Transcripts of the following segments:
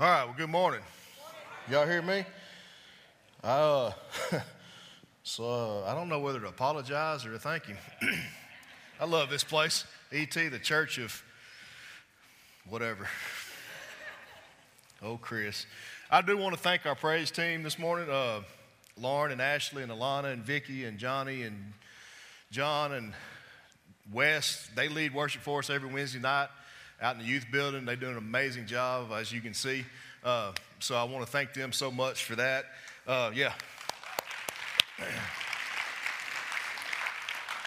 All right, well, good morning. Y'all hear me? Uh, so uh, I don't know whether to apologize or to thank you. I love this place, ET, the church of whatever. Oh, Chris. I do want to thank our praise team this morning uh, Lauren and Ashley and Alana and Vicky and Johnny and John and Wes. They lead worship for us every Wednesday night out in the youth building. They do an amazing job, as you can see. Uh, so I want to thank them so much for that. Uh, yeah.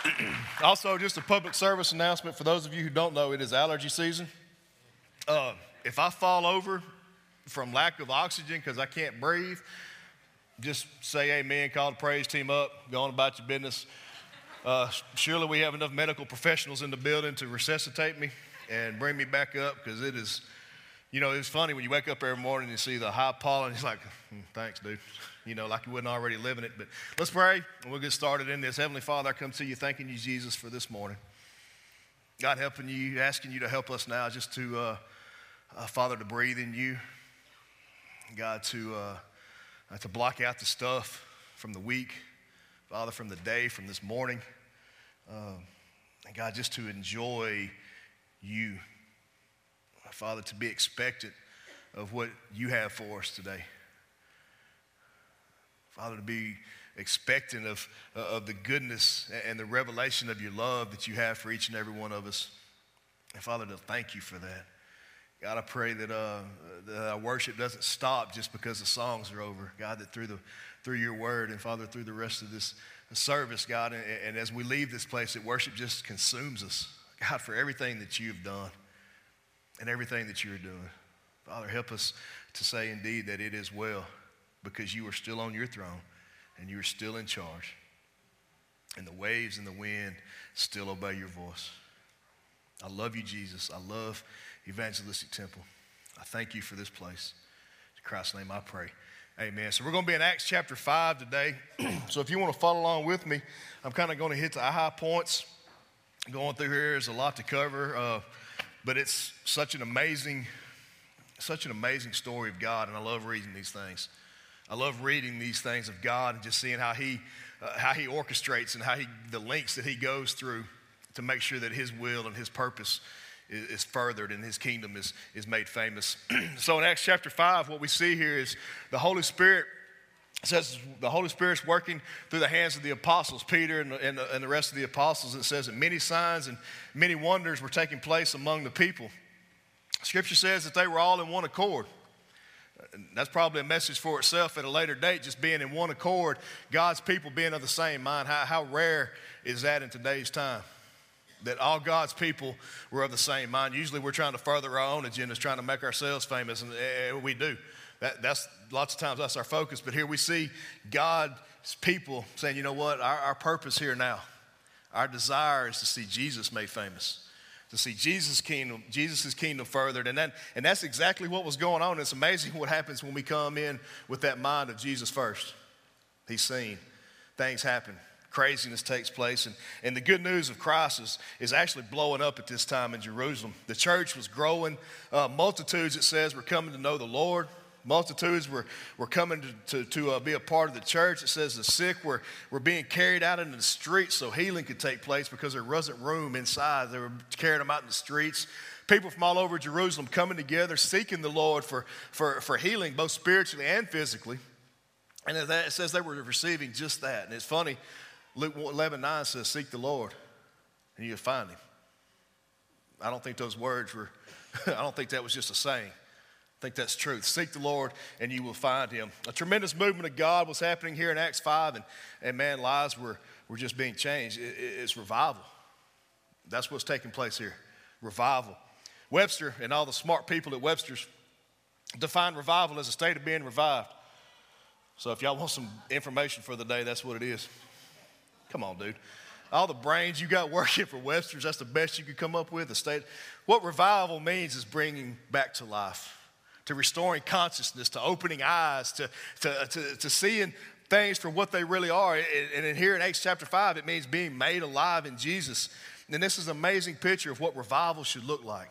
also, just a public service announcement for those of you who don't know, it is allergy season. Uh, if I fall over from lack of oxygen because I can't breathe, just say amen, call the praise team up, go on about your business. Uh, surely we have enough medical professionals in the building to resuscitate me and bring me back up because it is, you know, it's funny when you wake up every morning and you see the high pollen. It's like, hmm, thanks, dude. You know, like you wasn't already living it. But let's pray and we'll get started in this. Heavenly Father, I come to you thanking you, Jesus, for this morning. God, helping you, asking you to help us now just to, uh, uh, Father, to breathe in you. God, to, uh, to block out the stuff from the week, Father, from the day, from this morning. Um, and God, just to enjoy you. Father, to be expectant of what you have for us today. Father, to be expectant of, uh, of the goodness and the revelation of your love that you have for each and every one of us. And Father, to thank you for that. God, I pray that, uh, that our worship doesn't stop just because the songs are over. God, that through, the, through your word and Father, through the rest of this service, God, and, and as we leave this place, that worship just consumes us. God, for everything that you've done and everything that you're doing. Father, help us to say indeed that it is well because you are still on your throne and you are still in charge. And the waves and the wind still obey your voice. I love you, Jesus. I love Evangelistic Temple. I thank you for this place. In Christ's name I pray. Amen. So we're going to be in Acts chapter 5 today. so if you want to follow along with me, I'm kind of going to hit the high points going through here is a lot to cover, uh, but it's such an amazing, such an amazing story of God, and I love reading these things. I love reading these things of God and just seeing how He, uh, how He orchestrates and how He, the links that He goes through to make sure that His will and His purpose is, is furthered and His kingdom is, is made famous. so in Acts chapter 5, what we see here is the Holy Spirit it says the Holy Spirit's working through the hands of the apostles, Peter and, and, and, the rest of the apostles. It says that many signs and many wonders were taking place among the people. Scripture says that they were all in one accord. That's probably a message for itself at a later date, just being in one accord, God's people being of the same mind. How, how rare is that in today's time? That all God's people were of the same mind. Usually we're trying to further our own agendas, trying to make ourselves famous, and eh, we do. That, that's lots of times that's our focus. But here we see God's people saying, you know what, our, our purpose here now, our desire is to see Jesus made famous to see Jesus' kingdom, Jesus' kingdom furthered. And, that, and that's exactly what was going on. It's amazing what happens when we come in with that mind of Jesus first. He's seen, things happen, craziness takes place. And, and the good news of Christ is, is actually blowing up at this time in Jerusalem. The church was growing, uh, multitudes, it says, were coming to know the Lord. Multitudes were, were coming to, to, to uh, be a part of the church. It says the sick were, were being carried out into the streets so healing could take place because there wasn't room inside. They were carrying them out in the streets. People from all over Jerusalem coming together, seeking the Lord for, for, for healing, both spiritually and physically. And it says they were receiving just that. And it's funny, Luke 11 9 says, Seek the Lord, and you'll find him. I don't think those words were, I don't think that was just a saying. I think that's truth. Seek the Lord and you will find him. A tremendous movement of God was happening here in Acts 5, and, and man, lives were, were just being changed. It, it, it's revival. That's what's taking place here revival. Webster and all the smart people at Webster's define revival as a state of being revived. So if y'all want some information for the day, that's what it is. Come on, dude. All the brains you got working for Webster's, that's the best you could come up with. A state. What revival means is bringing back to life to restoring consciousness, to opening eyes, to, to, uh, to, to seeing things for what they really are. And, and here in Acts chapter 5, it means being made alive in Jesus. And this is an amazing picture of what revival should look like.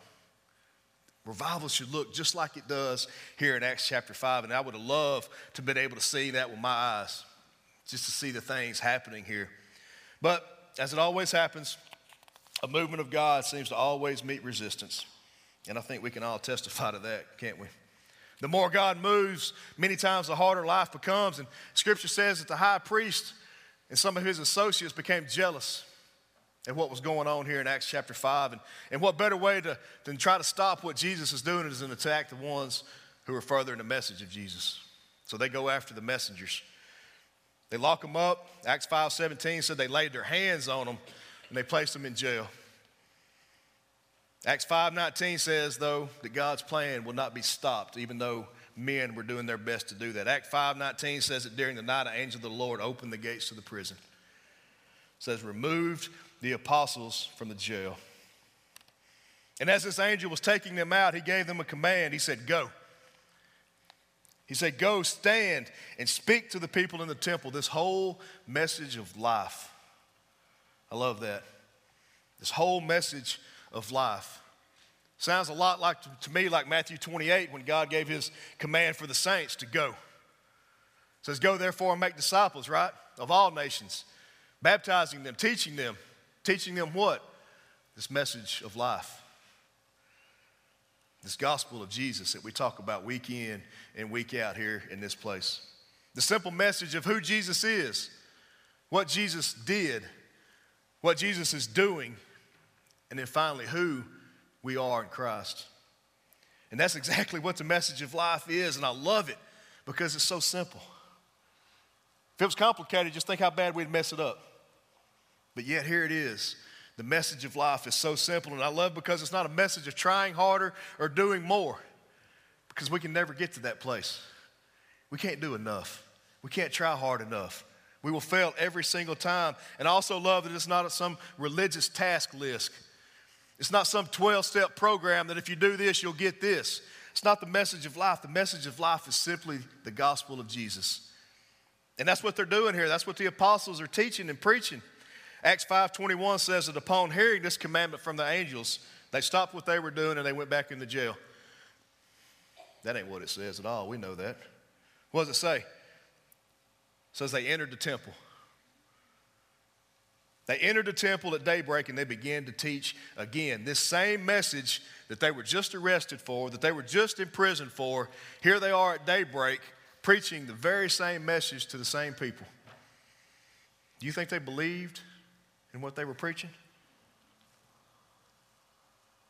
Revival should look just like it does here in Acts chapter 5. And I would have loved to have been able to see that with my eyes, just to see the things happening here. But as it always happens, a movement of God seems to always meet resistance. And I think we can all testify to that, can't we? The more God moves, many times the harder life becomes. And scripture says that the high priest and some of his associates became jealous at what was going on here in Acts chapter 5. And, and what better way to, than try to stop what Jesus is doing is to attack the ones who are furthering the message of Jesus. So they go after the messengers. They lock them up. Acts 5 17 said they laid their hands on them and they placed them in jail. Acts 5:19 says though that God's plan will not be stopped even though men were doing their best to do that. Act 5:19 says that during the night an angel of the Lord opened the gates to the prison. It says removed the apostles from the jail. And as this angel was taking them out, he gave them a command. He said, "Go." He said, Go stand and speak to the people in the temple this whole message of life. I love that. This whole message of life. Sounds a lot like to me like Matthew 28 when God gave his command for the saints to go. It says, Go therefore and make disciples, right? Of all nations, baptizing them, teaching them. Teaching them what? This message of life this gospel of Jesus that we talk about week in and week out here in this place. The simple message of who Jesus is, what Jesus did, what Jesus is doing, and then finally who we are in Christ. And that's exactly what the message of life is, and I love it because it's so simple. If it was complicated, just think how bad we'd mess it up. But yet, here it is the message of life is so simple, and I love because it's not a message of trying harder or doing more, because we can never get to that place. We can't do enough. We can't try hard enough. We will fail every single time. And I also love that it's not some religious task list. It's not some 12 step program that if you do this, you'll get this. It's not the message of life. The message of life is simply the gospel of Jesus. And that's what they're doing here. That's what the apostles are teaching and preaching. Acts 5:21 says that upon hearing this commandment from the angels, they stopped what they were doing and they went back into jail. That ain't what it says at all. We know that. What does it say? It says they entered the temple. They entered the temple at daybreak and they began to teach again this same message that they were just arrested for, that they were just imprisoned for. Here they are at daybreak preaching the very same message to the same people. Do you think they believed in what they were preaching?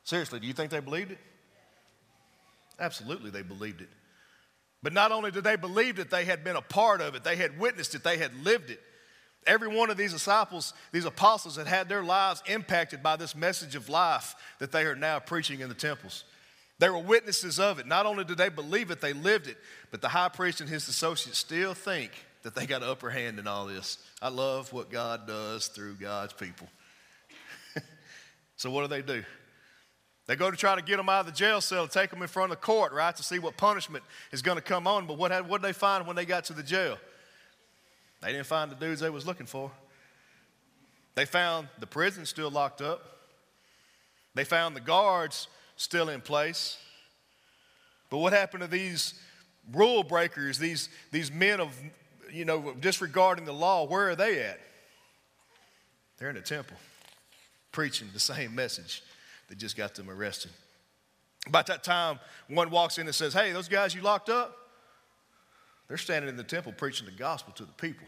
Seriously, do you think they believed it? Absolutely, they believed it. But not only did they believe it, they had been a part of it, they had witnessed it, they had lived it. Every one of these disciples, these apostles, had had their lives impacted by this message of life that they are now preaching in the temples. They were witnesses of it. Not only did they believe it, they lived it. But the high priest and his associates still think that they got an upper hand in all this. I love what God does through God's people. so, what do they do? They go to try to get them out of the jail cell, take them in front of the court, right, to see what punishment is going to come on. But what did they find when they got to the jail? They didn't find the dudes they was looking for. They found the prison still locked up. They found the guards still in place. But what happened to these rule breakers, these, these men of you know, disregarding the law, where are they at? They're in the temple, preaching the same message that just got them arrested. About that time, one walks in and says, Hey, those guys you locked up, they're standing in the temple preaching the gospel to the people.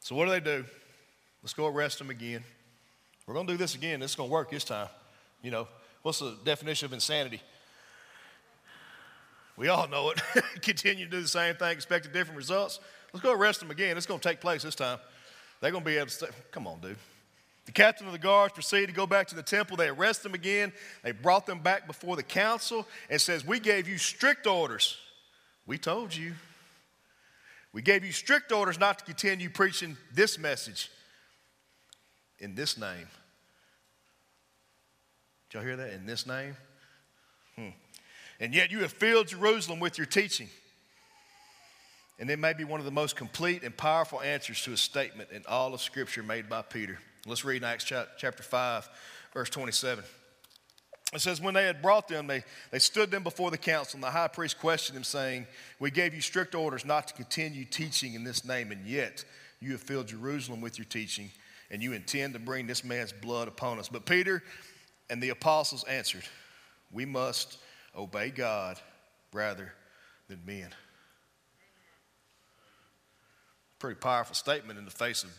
So, what do they do? Let's go arrest them again. We're going to do this again. This is going to work this time. You know, what's the definition of insanity? We all know it. Continue to do the same thing, expecting different results. Let's go arrest them again. It's going to take place this time. They're going to be able to say, come on, dude. The captain of the guards proceeded to go back to the temple. They arrest them again. They brought them back before the council and says, We gave you strict orders. We told you. We gave you strict orders not to continue preaching this message in this name. Did y'all hear that? In this name? Hmm. And yet you have filled Jerusalem with your teaching. And it may be one of the most complete and powerful answers to a statement in all of Scripture made by Peter. Let's read in Acts chapter 5, verse 27. It says, When they had brought them, they, they stood them before the council, and the high priest questioned them, saying, We gave you strict orders not to continue teaching in this name, and yet you have filled Jerusalem with your teaching, and you intend to bring this man's blood upon us. But Peter and the apostles answered, We must obey God rather than men. Pretty powerful statement in the face of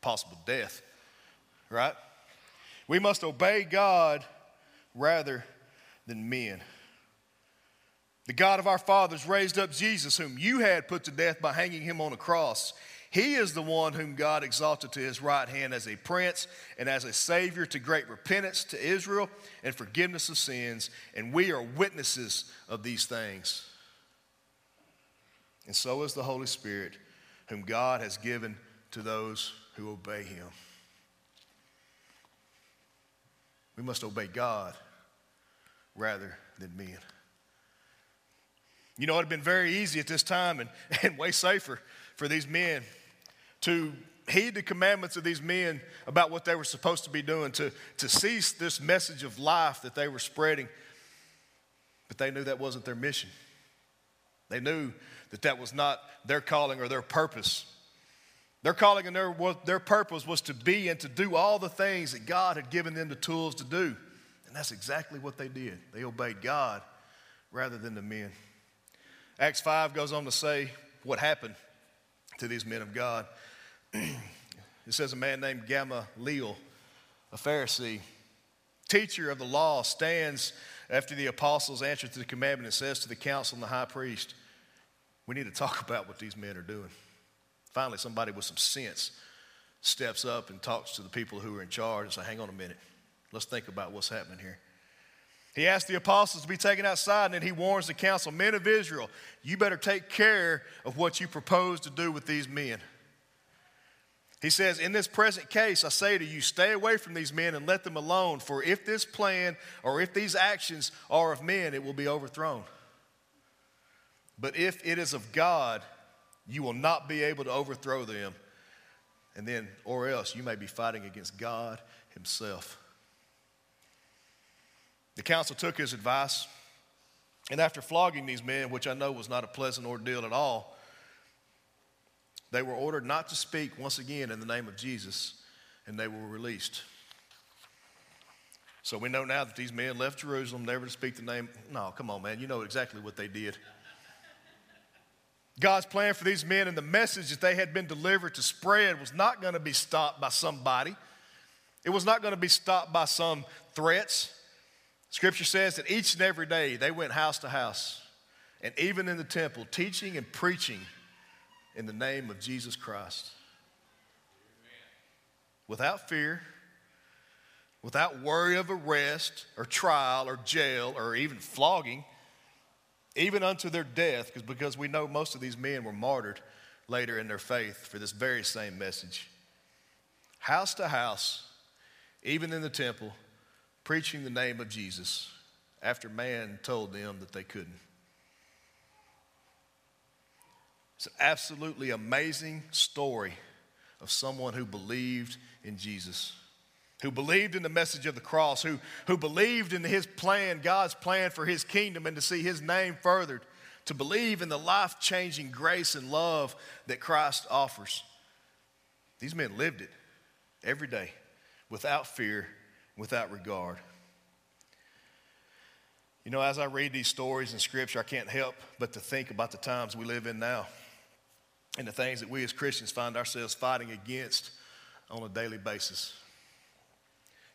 possible death, right? We must obey God rather than men. The God of our fathers raised up Jesus, whom you had put to death by hanging him on a cross. He is the one whom God exalted to his right hand as a prince and as a savior to great repentance to Israel and forgiveness of sins. And we are witnesses of these things. And so is the Holy Spirit, whom God has given to those who obey him. We must obey God rather than men. You know, it would have been very easy at this time and, and way safer for these men to heed the commandments of these men about what they were supposed to be doing, to, to cease this message of life that they were spreading. But they knew that wasn't their mission. They knew that that was not their calling or their purpose. Their calling and their, their purpose was to be and to do all the things that God had given them the tools to do. And that's exactly what they did. They obeyed God rather than the men. Acts 5 goes on to say what happened to these men of God. it says a man named Gamaliel, a Pharisee, teacher of the law, stands after the apostles' answer to the commandment and says to the council and the high priest, We need to talk about what these men are doing. Finally, somebody with some sense steps up and talks to the people who are in charge and say, Hang on a minute. Let's think about what's happening here. He asks the apostles to be taken outside, and then he warns the council Men of Israel, you better take care of what you propose to do with these men. He says, In this present case, I say to you, stay away from these men and let them alone, for if this plan or if these actions are of men, it will be overthrown. But if it is of God, you will not be able to overthrow them. And then, or else, you may be fighting against God Himself. The council took his advice, and after flogging these men, which I know was not a pleasant ordeal at all, they were ordered not to speak once again in the name of Jesus, and they were released. So we know now that these men left Jerusalem never to speak the name. No, come on, man. You know exactly what they did. God's plan for these men and the message that they had been delivered to spread was not going to be stopped by somebody. It was not going to be stopped by some threats. Scripture says that each and every day they went house to house and even in the temple, teaching and preaching in the name of Jesus Christ. Without fear, without worry of arrest or trial or jail or even flogging, even unto their death, because, we know most of these men were martyred later in their faith for this very same message. House to house, even in the temple, preaching the name of Jesus after man told them that they couldn't. It's an absolutely amazing story of someone who believed in Jesus, who believed in the message of the cross, who, who believed in his plan, God's plan for his kingdom, and to see his name furthered, to believe in the life changing grace and love that Christ offers. These men lived it every day without fear without regard. You know, as I read these stories in Scripture, I can't help but to think about the times we live in now and the things that we as Christians find ourselves fighting against on a daily basis.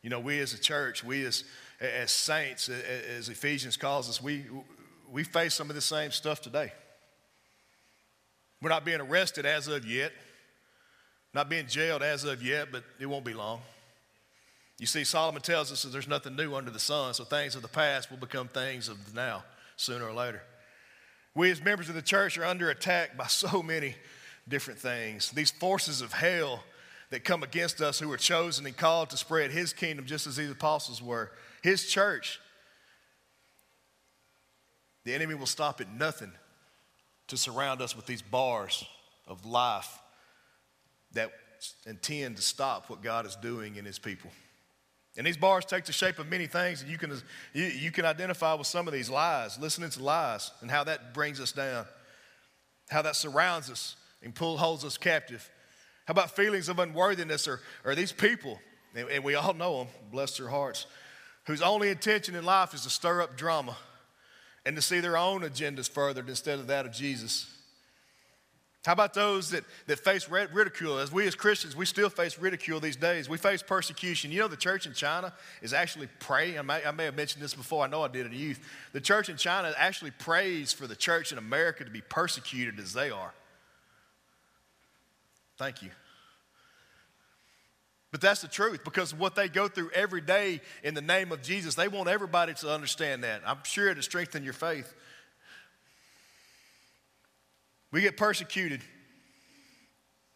You know, we as a church, we as, as saints, as Ephesians calls us, we, we face some of the same stuff today. We're not being arrested as of yet, not being jailed as of yet, but it won't be long. You see, Solomon tells us that there's nothing new under the sun, so things of the past will become things of the now, sooner or later. We, as members of the church, are under attack by so many different things. These forces of hell that come against us who are chosen and called to spread his kingdom just as these apostles were, his church. The enemy will stop at nothing to surround us with these bars of life that intend to stop what God is doing in his people. And these bars take the shape of many things, and you can, you, you can identify with some of these lies, listening to lies, and how that brings us down, how that surrounds us and pull, holds us captive. How about feelings of unworthiness or, or these people, and, and we all know them, bless their hearts, whose only intention in life is to stir up drama and to see their own agendas furthered instead of that of Jesus. How about those that, that face ridicule? As we as Christians, we still face ridicule these days. We face persecution. You know, the church in China is actually praying. I may, I may have mentioned this before. I know I did in youth. The church in China actually prays for the church in America to be persecuted as they are. Thank you. But that's the truth because what they go through every day in the name of Jesus, they want everybody to understand that. I'm sure to strengthen your faith. We get persecuted.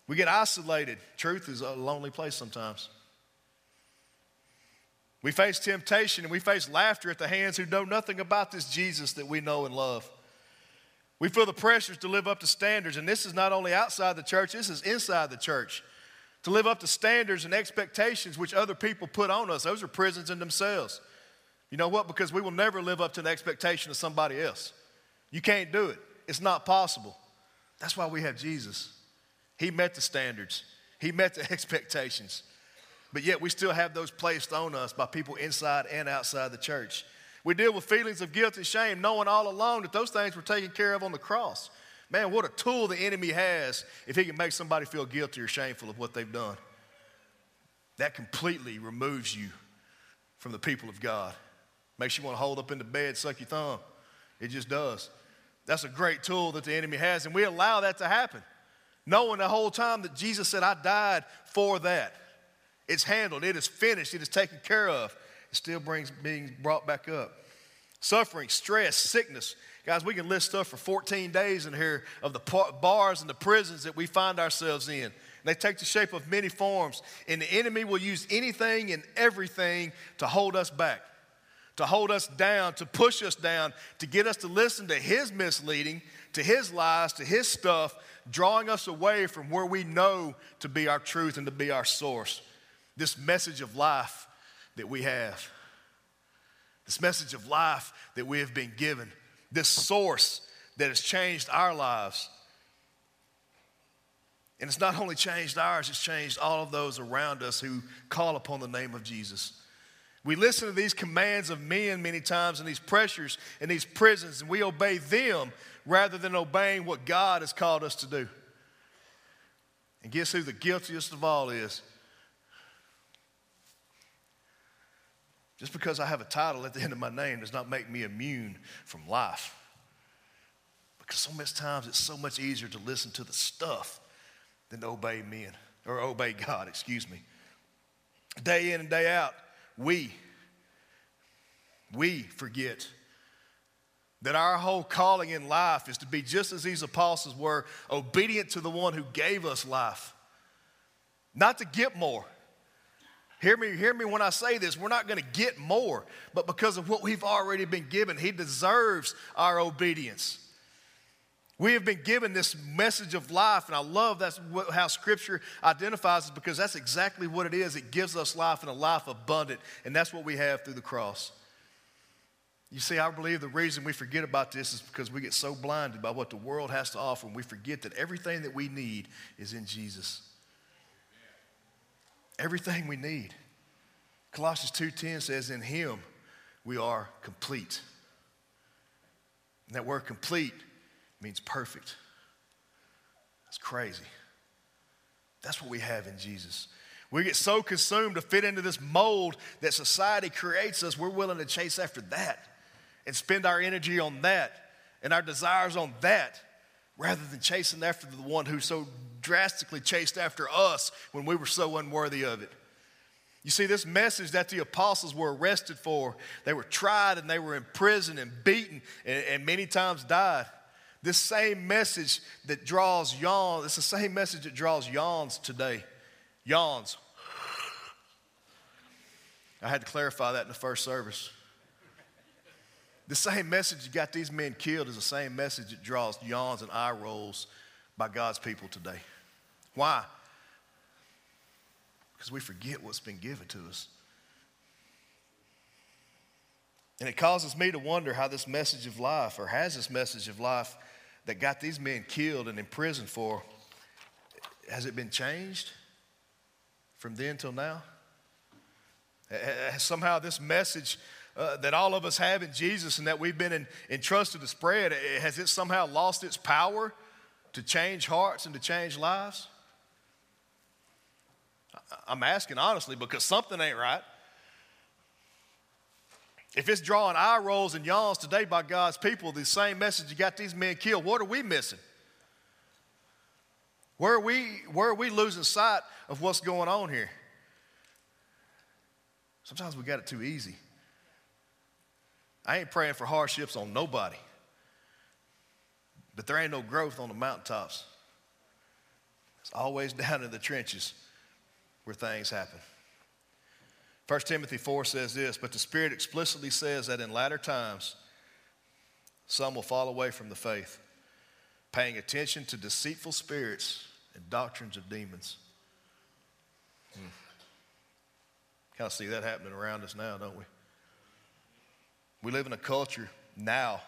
We get isolated. Truth is a lonely place sometimes. We face temptation and we face laughter at the hands who know nothing about this Jesus that we know and love. We feel the pressures to live up to standards, and this is not only outside the church, this is inside the church. To live up to standards and expectations which other people put on us. Those are prisons in themselves. You know what? Because we will never live up to the expectation of somebody else. You can't do it, it's not possible. That's why we have Jesus. He met the standards, He met the expectations. But yet we still have those placed on us by people inside and outside the church. We deal with feelings of guilt and shame, knowing all along that those things were taken care of on the cross. Man, what a tool the enemy has if he can make somebody feel guilty or shameful of what they've done. That completely removes you from the people of God. Makes you want to hold up in the bed, suck your thumb. It just does. That's a great tool that the enemy has, and we allow that to happen, knowing the whole time that Jesus said, I died for that. It's handled, it is finished, it is taken care of. It still brings being brought back up. Suffering, stress, sickness. Guys, we can list stuff for 14 days in here of the bars and the prisons that we find ourselves in. They take the shape of many forms, and the enemy will use anything and everything to hold us back to hold us down, to push us down, to get us to listen to his misleading, to his lies, to his stuff, drawing us away from where we know to be our truth and to be our source. This message of life that we have, this message of life that we have been given, this source that has changed our lives. And it's not only changed ours, it's changed all of those around us who call upon the name of Jesus. We listen to these commands of men many times and these pressures and these prisons, and we obey them rather than obeying what God has called us to do. And guess who the guiltiest of all is? Just because I have a title at the end of my name does not make me immune from life. Because so much times it's so much easier to listen to the stuff than to obey men, or obey God, excuse me. Day in and day out, we, we forget that our whole calling in life is to be just as these apostles were, obedient to the one who gave us life. Not to get more. Hear me, hear me when I say this. We're not going to get more, but because of what we've already been given, He deserves our obedience. We have been given this message of life, and I love that's how Scripture identifies it because that's exactly what it is. It gives us life and a life abundant, and that's what we have through the cross. You see, I believe the reason we forget about this is because we get so blinded by what the world has to offer, and we forget that everything that we need is in Jesus. Everything we need. Colossians 2:10 says, "In Him we are complete." And that word complete means perfect. That's crazy. That's what we have in Jesus. We get so consumed to fit into this mold that society creates us, we're willing to chase after that and spend our energy on that and our desires on that rather than chasing after the one who so drastically chased after us when we were so unworthy of it. You see, this message that the apostles were arrested for, they were tried and they were imprisoned and beaten and, and many times died. This same message that draws yawns, it's the same message that draws yawns today. Yawns. I had to clarify that in the first service. The same message that got these men killed is the same message that draws yawns and eye rolls by God's people today. Why? Because we forget what's been given to us. And it causes me to wonder how this message of life, or has this message of life that got these men killed and imprisoned for, has it been changed from then till now? Has somehow this message uh, that all of us have in Jesus and that we've been in, entrusted to spread, has it somehow lost its power to change hearts and to change lives? I'm asking honestly because something ain't right. If it's drawing eye rolls and yawns today by God's people, the same message you got these men killed, what are we missing? Where are we, where are we losing sight of what's going on here? Sometimes we got it too easy. I ain't praying for hardships on nobody, but there ain't no growth on the mountaintops. It's always down in the trenches where things happen. 1 Timothy 4 says this, but the Spirit explicitly says that in latter times, some will fall away from the faith, paying attention to deceitful spirits and doctrines of demons. Hmm. Kind of see that happening around us now, don't we? We live in a culture now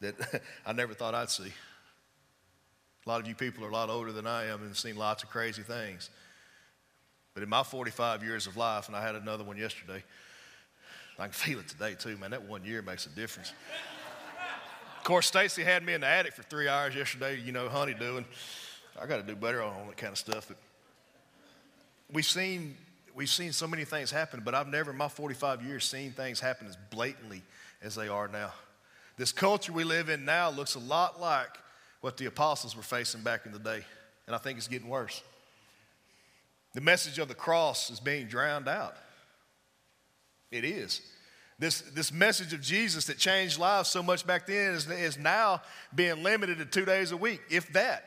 that I never thought I'd see. A lot of you people are a lot older than I am and seen lots of crazy things. But in my 45 years of life, and I had another one yesterday, I can feel it today too, man. That one year makes a difference. of course, Stacy had me in the attic for three hours yesterday, you know, honey doing. I got to do better on all that kind of stuff. But we've seen, we've seen so many things happen, but I've never in my 45 years seen things happen as blatantly as they are now. This culture we live in now looks a lot like what the apostles were facing back in the day, and I think it's getting worse. The message of the cross is being drowned out. It is. This, this message of Jesus that changed lives so much back then is, is now being limited to two days a week, if that.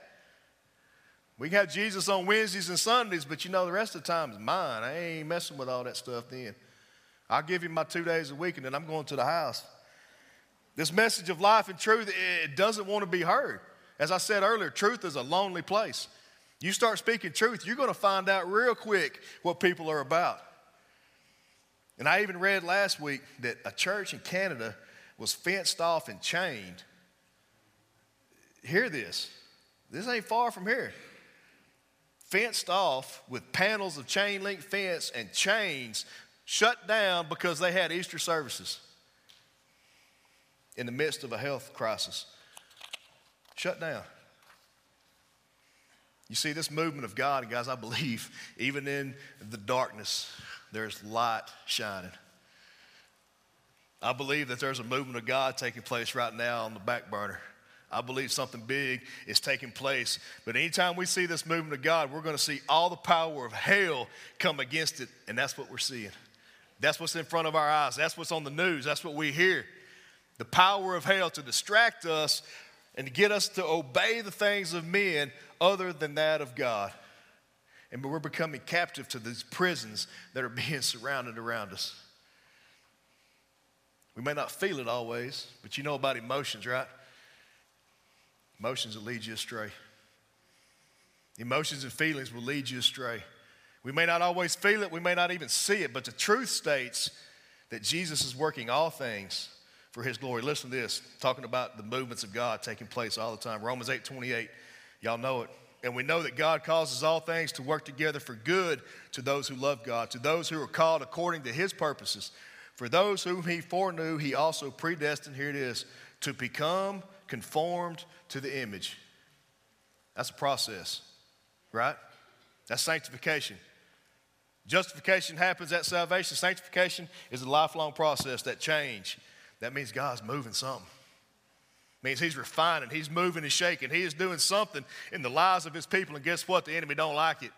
We can have Jesus on Wednesdays and Sundays, but you know, the rest of the time is mine. I ain't messing with all that stuff then. I'll give you my two days a week and then I'm going to the house. This message of life and truth, it doesn't want to be heard. As I said earlier, truth is a lonely place. You start speaking truth, you're going to find out real quick what people are about. And I even read last week that a church in Canada was fenced off and chained. Hear this. This ain't far from here. Fenced off with panels of chain link fence and chains shut down because they had Easter services in the midst of a health crisis. Shut down. You see, this movement of God, guys, I believe, even in the darkness, there's light shining. I believe that there's a movement of God taking place right now on the back burner. I believe something big is taking place. But anytime we see this movement of God, we're going to see all the power of hell come against it, and that's what we're seeing. That's what's in front of our eyes. That's what's on the news. That's what we hear. The power of hell to distract us and to get us to obey the things of men other than that of God. And we're becoming captive to these prisons that are being surrounded around us. We may not feel it always, but you know about emotions, right? Emotions will lead you astray. Emotions and feelings will lead you astray. We may not always feel it, we may not even see it, but the truth states that Jesus is working all things for his glory. Listen to this, talking about the movements of God taking place all the time. Romans 8 28, y'all know it. And we know that God causes all things to work together for good to those who love God, to those who are called according to his purposes. For those whom he foreknew, he also predestined, here it is, to become conformed to the image. That's a process, right? That's sanctification. Justification happens at salvation. Sanctification is a lifelong process, that change. That means God's moving something means he's refining, he's moving and shaking, he is doing something in the lives of his people. And guess what? The enemy don't like it.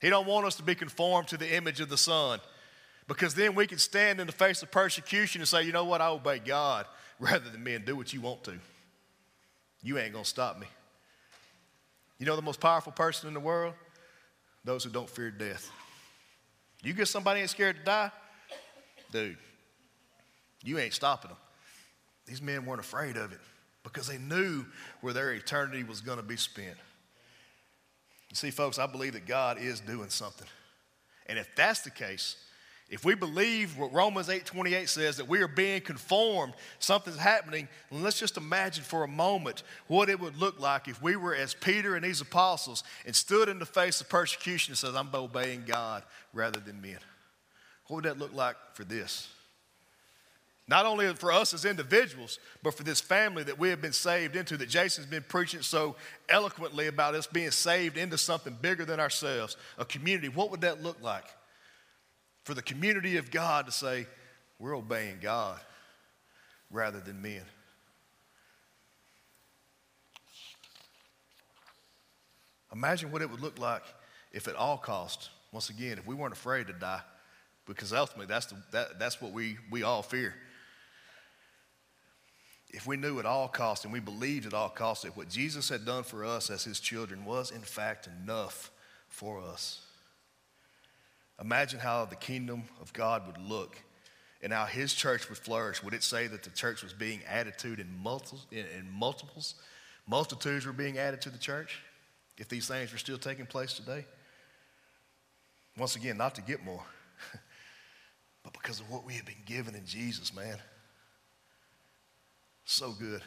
He don't want us to be conformed to the image of the Son. Because then we can stand in the face of persecution and say, you know what, I obey God rather than men do what you want to. You ain't gonna stop me. You know the most powerful person in the world? Those who don't fear death. You get somebody ain't scared to die, dude, you ain't stopping them. These men weren't afraid of it because they knew where their eternity was going to be spent. You see, folks, I believe that God is doing something. And if that's the case, If we believe what Romans 8:28 says that we are being conformed, something's happening, let's just imagine for a moment what it would look like if we were as Peter and these apostles and stood in the face of persecution and said, I'm obeying God rather than men. What would that look like for this? Not only for us as individuals, but for this family that we have been saved into, that Jason's been preaching so eloquently about us being saved into something bigger than ourselves, a community. What would that look like? For the community of God to say, we're obeying God rather than men. Imagine what it would look like if at all cost, once again, if we weren't afraid to die, because ultimately that's, the, that, that's what we, we all fear. If we knew at all cost and we believed at all cost that what Jesus had done for us as his children was in fact enough for us. Imagine how the kingdom of God would look and how his church would flourish. Would it say that the church was being added to in, multiples, in, in multiples? Multitudes were being added to the church if these things were still taking place today? Once again, not to get more, but because of what we have been given in Jesus, man. So good.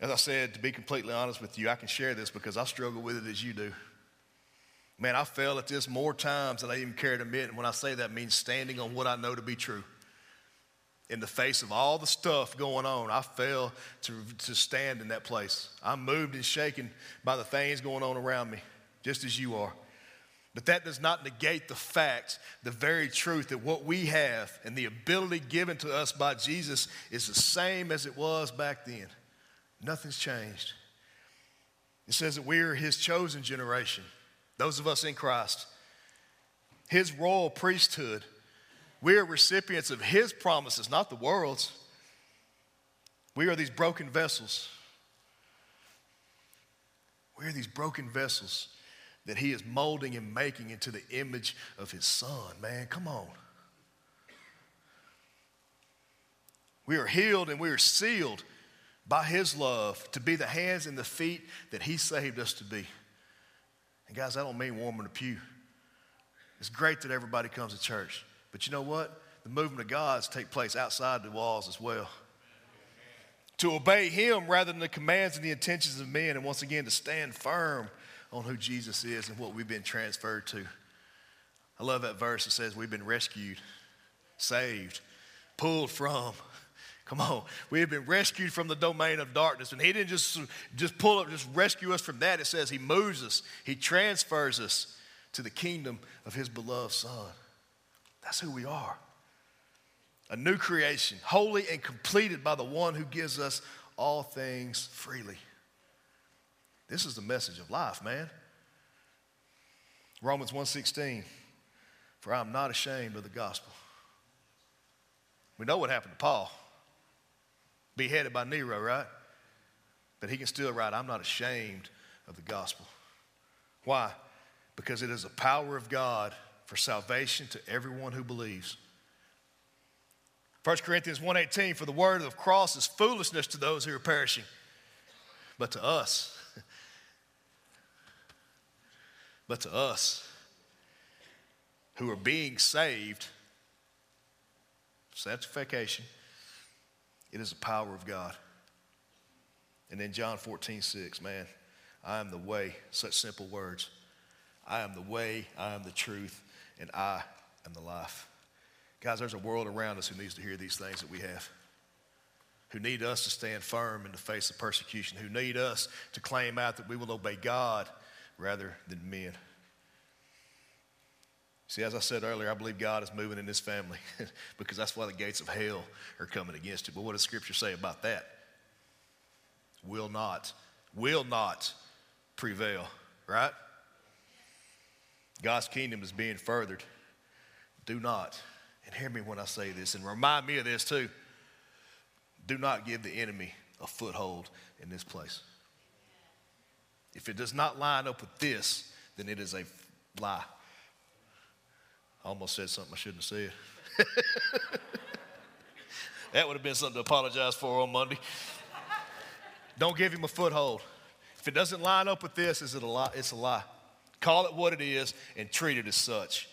As I said, to be completely honest with you, I can share this because I struggle with it as you do. Man, I fell at this more times than I even care to admit. And when I say that, means standing on what I know to be true. In the face of all the stuff going on, I fell to, to stand in that place. I'm moved and shaken by the things going on around me, just as you are. But that does not negate the fact, the very truth that what we have and the ability given to us by Jesus is the same as it was back then. Nothing's changed. It says that we are his chosen generation those of us in Christ, his royal priesthood. We are recipients of his promises, not the world's. We are these broken vessels. We are these broken vessels that he is molding and making into the image of his son. Man, come on. We are healed and we are sealed by his love to be the hands and the feet that he saved us to be. And guys, I don't mean warm in the pew. It's great that everybody comes to church. But you know what? The movement of God's take place outside the walls as well. To obey Him rather than the commands and the intentions of men, and once again, to stand firm on who Jesus is and what we've been transferred to. I love that verse that says we've been rescued, saved, pulled from, Come on. We have been rescued from the domain of darkness. And he didn't just, just pull up, just rescue us from that. It says he moves us, he transfers us to the kingdom of his beloved son. That's who we are. A new creation, holy and completed by the one who gives us all things freely. This is the message of life, man. Romans 1:16 For I am not ashamed of the gospel. We know what happened to Paul beheaded by Nero, right? But he can still write, I'm not ashamed of the gospel. Why? Because it is a power of God for salvation to everyone who believes. 1 Corinthians 1:18 for the word of the cross is foolishness to those who are perishing but to us but to us who are being saved sanctification it is the power of God. And then John 14, 6, man, I am the way, such simple words. I am the way, I am the truth, and I am the life. Guys, there's a world around us who needs to hear these things that we have, who need us to stand firm in the face of persecution, who need us to claim out that we will obey God rather than men. See, as I said earlier, I believe God is moving in this family because that's why the gates of hell are coming against it. But what does Scripture say about that? Will not, will not prevail, right? God's kingdom is being furthered. Do not, and hear me when I say this, and remind me of this too. Do not give the enemy a foothold in this place. If it does not line up with this, then it is a lie. I almost said something I shouldn't have said. that would have been something to apologize for on Monday. Don't give him a foothold. If it doesn't line up with this, is it a lie? It's a lie. Call it what it is and treat it as such.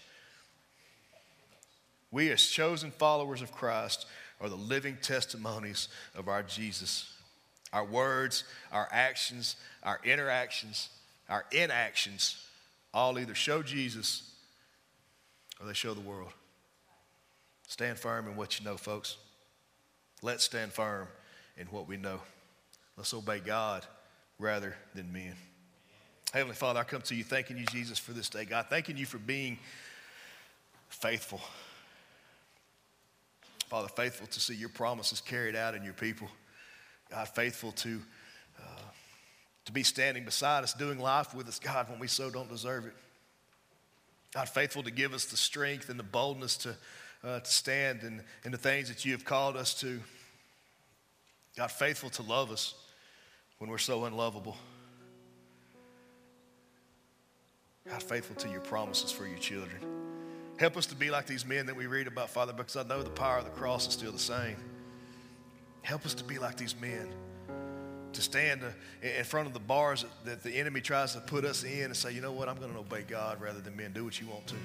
We, as chosen followers of Christ, are the living testimonies of our Jesus. Our words, our actions, our interactions, our inactions all either show Jesus or they show the world. Stand firm in what you know, folks. Let's stand firm in what we know. Let's obey God rather than men. Heavenly Father, I come to you thanking you, Jesus, for this day. God, thanking you for being faithful. Father, faithful to see your promises carried out in your people. God, faithful to, uh, to be standing beside us, doing life with us, God, when we so don't deserve it. God, faithful to give us the strength and the boldness to, uh, to stand in, in the things that you have called us to. God, faithful to love us when we're so unlovable. God, faithful to your promises for your children. Help us to be like these men that we read about, Father, because I know the power of the cross is still the same. Help us to be like these men, to stand uh, in front of the bars that the enemy tries to put us in and say, you know what, I'm going to obey God rather than men. Do what you want to.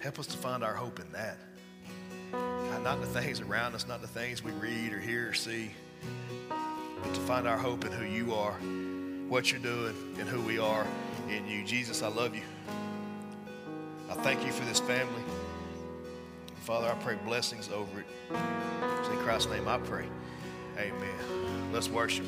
Help us to find our hope in that. not the things around us, not the things we read or hear or see, but to find our hope in who you are, what you're doing, and who we are in you. Jesus, I love you. I thank you for this family. Father, I pray blessings over it. In Christ's name I pray. Amen. Let's worship.